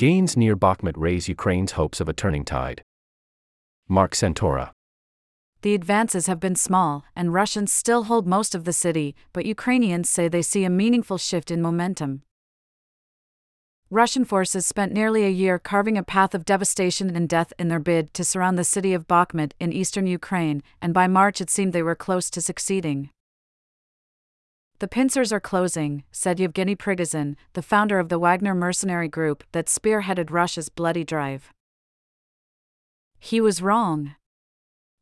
Gains near Bakhmut raise Ukraine's hopes of a turning tide. Marc Santora. The advances have been small, and Russians still hold most of the city, but Ukrainians say they see a meaningful shift in momentum. Russian forces spent nearly a year carving a path of devastation and death in their bid to surround the city of Bakhmut in eastern Ukraine, and by March it seemed they were close to succeeding. The pincers are closing, said Yevgeny Prigozhin, the founder of the Wagner mercenary group that spearheaded Russia's bloody drive. He was wrong.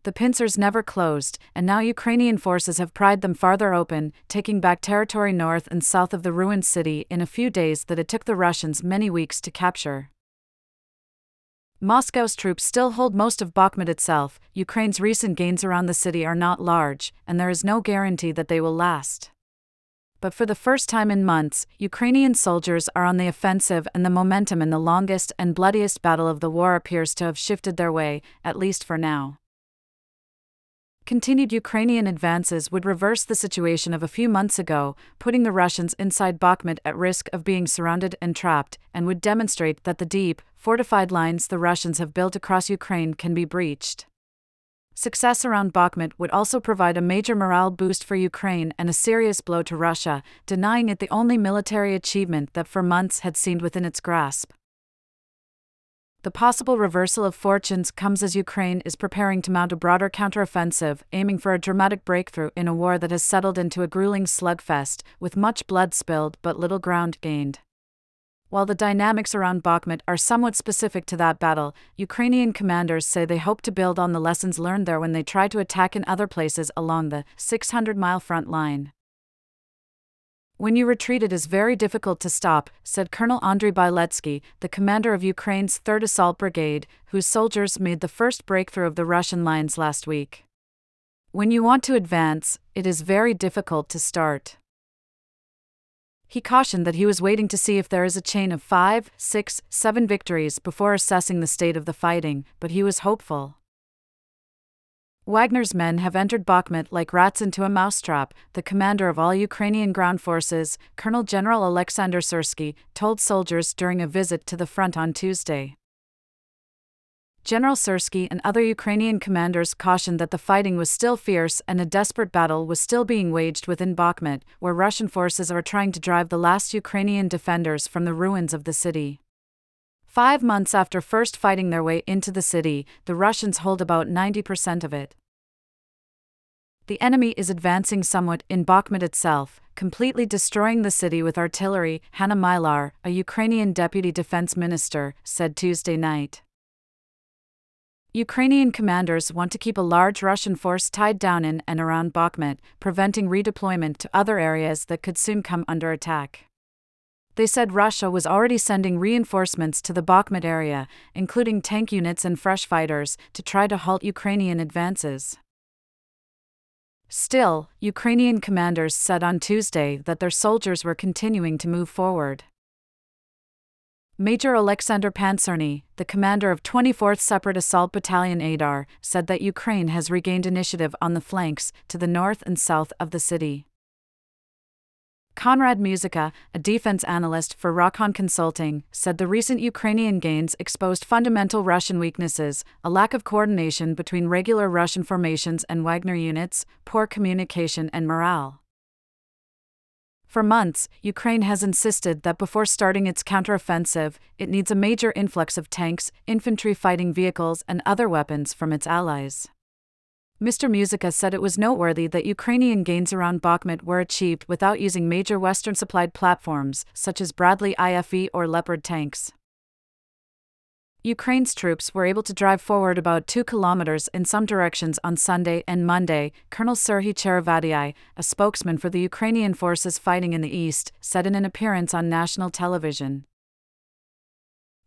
The pincers never closed, and now Ukrainian forces have pried them farther open, taking back territory north and south of the ruined city in a few days that it took the Russians many weeks to capture. Moscow's troops still hold most of Bakhmut itself. Ukraine's recent gains around the city are not large, and there is no guarantee that they will last but for the first time in months, Ukrainian soldiers are on the offensive and the momentum in the longest and bloodiest battle of the war appears to have shifted their way, at least for now. Continued Ukrainian advances would reverse the situation of a few months ago, putting the Russians inside Bakhmut at risk of being surrounded and trapped, and would demonstrate that the deep, fortified lines the Russians have built across Ukraine can be breached. Success around Bakhmut would also provide a major morale boost for Ukraine and a serious blow to Russia, denying it the only military achievement that for months had seemed within its grasp. The possible reversal of fortunes comes as Ukraine is preparing to mount a broader counteroffensive, aiming for a dramatic breakthrough in a war that has settled into a grueling slugfest, with much blood spilled but little ground gained. While the dynamics around Bakhmut are somewhat specific to that battle, Ukrainian commanders say they hope to build on the lessons learned there when they try to attack in other places along the 600 mile front line. When you retreat, it is very difficult to stop, said Colonel Andriy Biletsky, the commander of Ukraine's 3rd Assault Brigade, whose soldiers made the first breakthrough of the Russian lines last week. When you want to advance, it is very difficult to start. He cautioned that he was waiting to see if there is a chain of five, six, seven victories before assessing the state of the fighting, but he was hopeful. Wagner's men have entered Bakhmut like rats into a mousetrap, the commander of all Ukrainian ground forces, Colonel General Alexander Syrsky, told soldiers during a visit to the front on Tuesday. General Syrsky and other Ukrainian commanders cautioned that the fighting was still fierce and a desperate battle was still being waged within Bakhmut, where Russian forces are trying to drive the last Ukrainian defenders from the ruins of the city. Five months after first fighting their way into the city, the Russians hold about 90% of it. The enemy is advancing somewhat in Bakhmut itself, completely destroying the city with artillery, Hanna Maliar, a Ukrainian deputy defense minister, said Tuesday night. Ukrainian commanders want to keep a large Russian force tied down in and around Bakhmut, preventing redeployment to other areas that could soon come under attack. They said Russia was already sending reinforcements to the Bakhmut area, including tank units and fresh fighters, to try to halt Ukrainian advances. Still, Ukrainian commanders said on Tuesday that their soldiers were continuing to move forward. Major Alexander Pancerny, the commander of 24th Separate Assault Battalion Aidar, said that Ukraine has regained initiative on the flanks to the north and south of the city. Konrad Muzyka, a defense analyst for Rochan Consulting, said the recent Ukrainian gains exposed fundamental Russian weaknesses a lack of coordination between regular Russian formations and Wagner units, poor communication, and morale. For months, Ukraine has insisted that before starting its counteroffensive, it needs a major influx of tanks, infantry fighting vehicles, and other weapons from its allies. Mr. Muzyka said it was noteworthy that Ukrainian gains around Bakhmut were achieved without using major Western supplied platforms, such as Bradley IFV or Leopard tanks. Ukraine's troops were able to drive forward about two kilometers in some directions on Sunday and Monday, Colonel Serhiy Cherevatyi, a spokesman for the Ukrainian forces fighting in the east, said in an appearance on national television.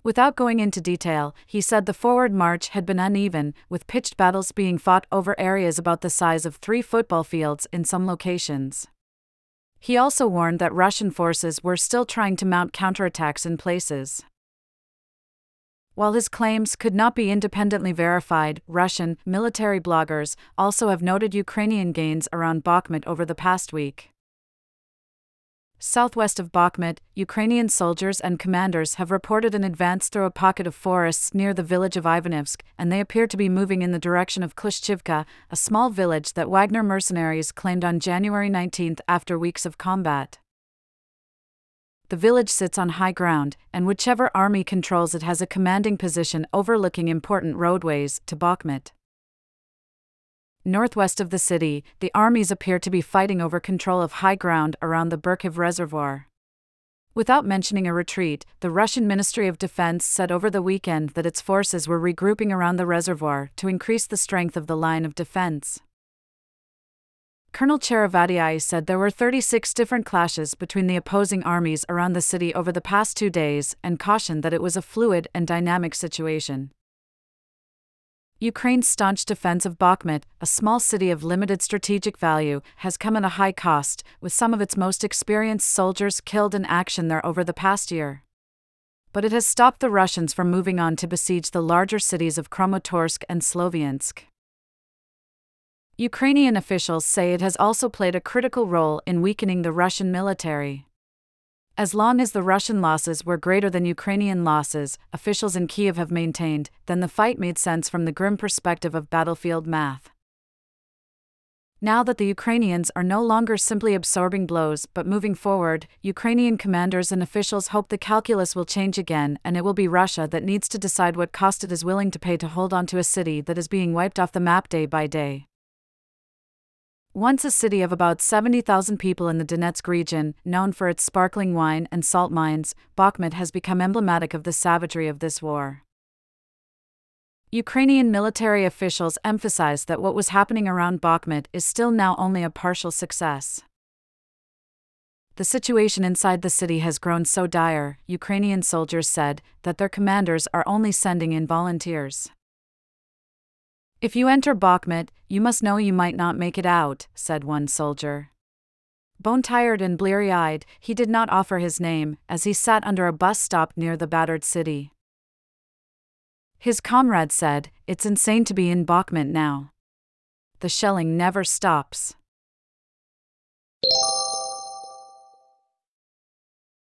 Without going into detail, he said the forward march had been uneven, with pitched battles being fought over areas about the size of three football fields in some locations. He also warned that Russian forces were still trying to mount counterattacks in places. While his claims could not be independently verified, Russian military bloggers also have noted Ukrainian gains around Bakhmut over the past week. southwest of Bakhmut, Ukrainian soldiers and commanders have reported an advance through a pocket of forests near the village of Ivanivsk, and they appear to be moving in the direction of Klishchiivka, a small village that Wagner mercenaries claimed on January 19 after weeks of combat. The village sits on high ground, and whichever army controls it has a commanding position overlooking important roadways to Bakhmut. Northwest of the city, the armies appear to be fighting over control of high ground around the Berkiv Reservoir. Without mentioning a retreat, the Russian Ministry of Defense said over the weekend that its forces were regrouping around the reservoir to increase the strength of the line of defense. Colonel Cherevatyi said there were 36 different clashes between the opposing armies around the city over the past two days and cautioned that it was a fluid and dynamic situation. Ukraine's staunch defense of Bakhmut, a small city of limited strategic value, has come at a high cost, with some of its most experienced soldiers killed in action there over the past year. But it has stopped the Russians from moving on to besiege the larger cities of Kramatorsk and Sloviansk. Ukrainian officials say it has also played a critical role in weakening the Russian military. As long as the Russian losses were greater than Ukrainian losses, officials in Kiev have maintained, then the fight made sense from the grim perspective of battlefield math. Now that the Ukrainians are no longer simply absorbing blows but moving forward, Ukrainian commanders and officials hope the calculus will change again and it will be Russia that needs to decide what cost it is willing to pay to hold on to a city that is being wiped off the map day by day. Once a city of about 70,000 people in the Donetsk region, known for its sparkling wine and salt mines, Bakhmut has become emblematic of the savagery of this war. Ukrainian military officials emphasize that what was happening around Bakhmut is still now only a partial success. The situation inside the city has grown so dire, Ukrainian soldiers said, that their commanders are only sending in volunteers. If you enter Bakhmut, you must know you might not make it out, said one soldier. Bone tired and bleary eyed, he did not offer his name as he sat under a bus stop near the battered city. His comrade said, It's insane to be in Bakhmut now. The shelling never stops.